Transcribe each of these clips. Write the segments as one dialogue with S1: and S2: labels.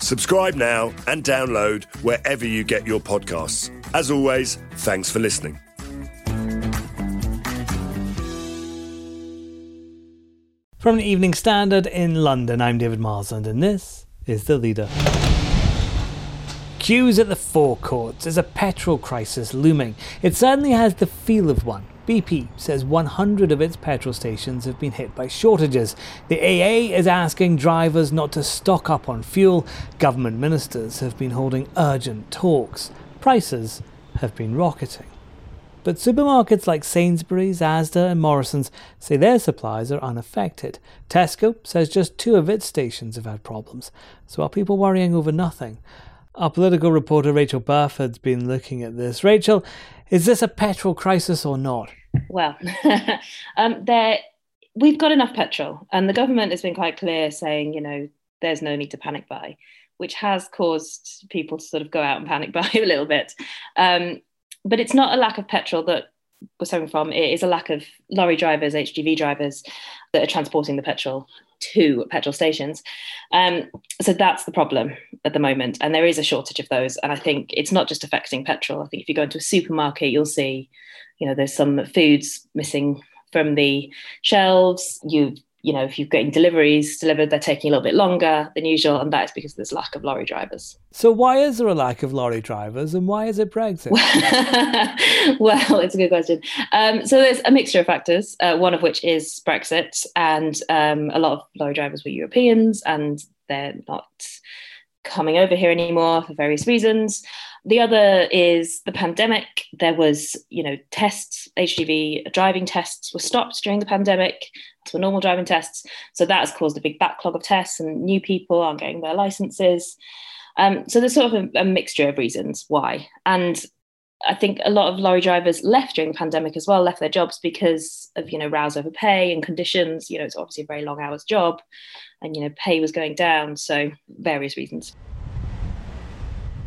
S1: Subscribe now and download wherever you get your podcasts. As always, thanks for listening.
S2: From the Evening Standard in London, I'm David Marsland, and this is The Leader. Queues at the forecourts. Is a petrol crisis looming? It certainly has the feel of one. BP says 100 of its petrol stations have been hit by shortages. The AA is asking drivers not to stock up on fuel. Government ministers have been holding urgent talks. Prices have been rocketing. But supermarkets like Sainsbury's, Asda, and Morrison's say their supplies are unaffected. Tesco says just two of its stations have had problems. So are people worrying over nothing? Our political reporter Rachael Burford's been looking at this. Rachael, is this a petrol crisis or not?
S3: Well, um, there we've got enough petrol, and the government has been quite clear, saying you know there's no need to panic buy, which has caused people to sort of go out and panic buy a little bit. Um, but it's not a lack of petrol that we're suffering from. It is a lack of lorry drivers, HGV drivers that are transporting the petrol to petrol stations. Um, so that's the problem at the moment. And there is a shortage of those. And I think it's not just affecting petrol. I think if you go into a supermarket, you'll see, you know, there's some foods missing from the shelves. You you know, if you're getting deliveries delivered, they're taking a little bit longer than usual, and that is because there's lack of lorry drivers.
S2: So, why is there a lack of lorry drivers, and why is it Brexit?
S3: well, it's a good question. Um, so, there's a mixture of factors. Uh, one of which is Brexit, and um, a lot of lorry drivers were Europeans, and they're not coming over here anymore for various reasons. The other is the pandemic. There was, you know, tests, HGV driving tests were stopped during the pandemic to normal driving tests. So that has caused a big backlog of tests, and new people aren't getting their licenses. Um, so there's sort of a, a mixture of reasons why. And I think a lot of lorry drivers left during the pandemic as well, left their jobs because of, you know, rows over pay and conditions. You know, it's obviously a very long hours job and, you know, pay was going down. So various reasons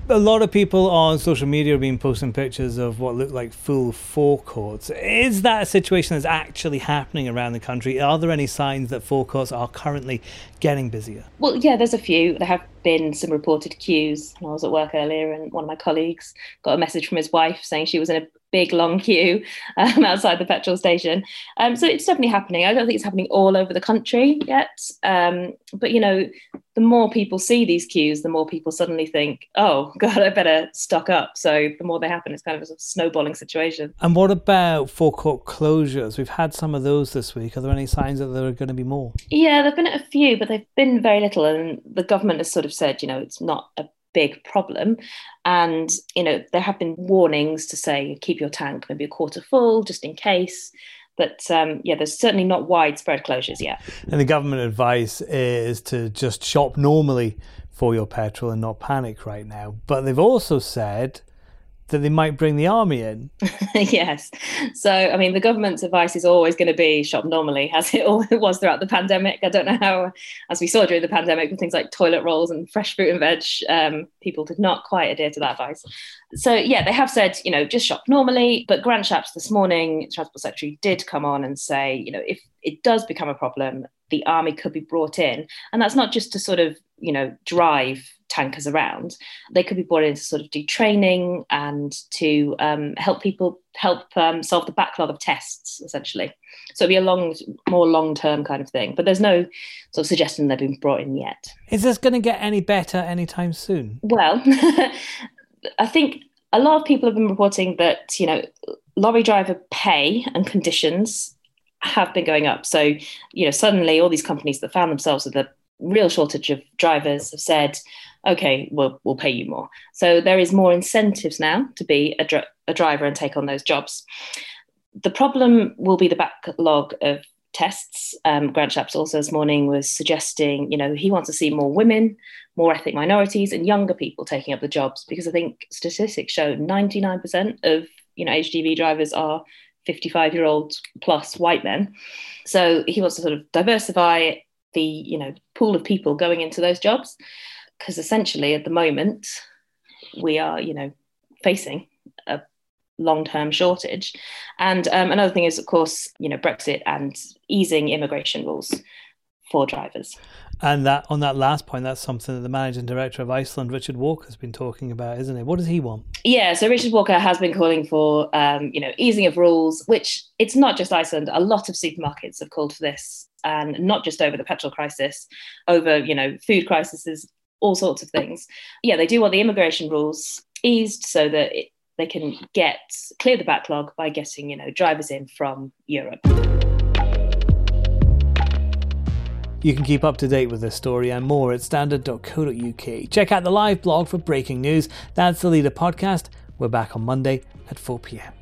S2: a lot of people on social media have been posting pictures of what look like full forecourts. Is that a situation that's actually happening around the country? Are there any signs that forecourts are currently getting busier?
S3: Well, yeah, there's a few. There have been some reported queues. And I was at work earlier, and one of my colleagues got a message from his wife saying she was in a big long queue um, outside the petrol station. Um, so it's definitely happening. I don't think it's happening all over the country yet. Um, but you know, the more people see these queues, the more people suddenly think, "Oh God, I better stock up." So the more they happen, it's kind of a snowballing situation.
S2: And what about forecourt closures? We've had some of those this week. Are there any signs that there are going to be more?
S3: Yeah, there've been a few, but they've been very little. And the government has sort of said, you know, it's not a big problem. And, you know, there have been warnings to say keep your tank maybe a quarter full just in case. But um, yeah, there's certainly not widespread closures yet.
S2: And the government advice is to just shop normally for your petrol and not panic right now. But they've also said that they might bring the army in.
S3: yes. So, I mean, the government's advice is always going to be shop normally, as it always was throughout the pandemic. I don't know how, as we saw during the pandemic with things like toilet rolls and fresh fruit and veg, um, people did not quite adhere to that advice. So, yeah, they have said, you know, just shop normally. But Grant Shapps this morning, Transport Secretary, did come on and say, you know, if it does become a problem, the army could be brought in. And that's not just to sort of, you know, drive tankers around. They could be brought in to sort of do training and to um, help people help um, solve the backlog of tests, essentially. So it'd be a long, more long term kind of thing. But there's no sort of suggestion they've been brought in yet.
S2: Is this going to get any better anytime soon?
S3: Well, I think a lot of people have been reporting that you know lorry driver pay and conditions have been going up. So you know suddenly all these companies that found themselves with a real shortage of drivers have said, okay, we'll, we'll pay you more. So there is more incentives now to be a, a driver and take on those jobs. The problem will be the backlog of tests. Um, Grant Shapps also this morning was suggesting, you know, he wants to see more women, more ethnic minorities, and younger people taking up the jobs because I think statistics show 99% of you know HGV drivers are 55 year old plus white men. So he wants to sort of diversify the you know pool of people going into those jobs. Because essentially at the moment we are you know facing a long-term shortage. And um, another thing is of course you know brexit and easing immigration rules for drivers.
S2: And that on that last point that's something that the managing director of iceland richard walker has been talking about isn't it? What does he want?
S3: Yeah so richard walker has been calling for um, you know easing of rules which it's not just iceland. A lot of supermarkets have called for this and not just over the petrol crisis over you know food crises all sorts of things yeah they do want the immigration rules eased so that it, they can get clear the backlog by getting you know drivers in from Europe.
S2: You can keep up to date with this story and more at standard.co.uk. Check out the live blog for breaking news. That's the Leader podcast. We're back on Monday at 4 p.m.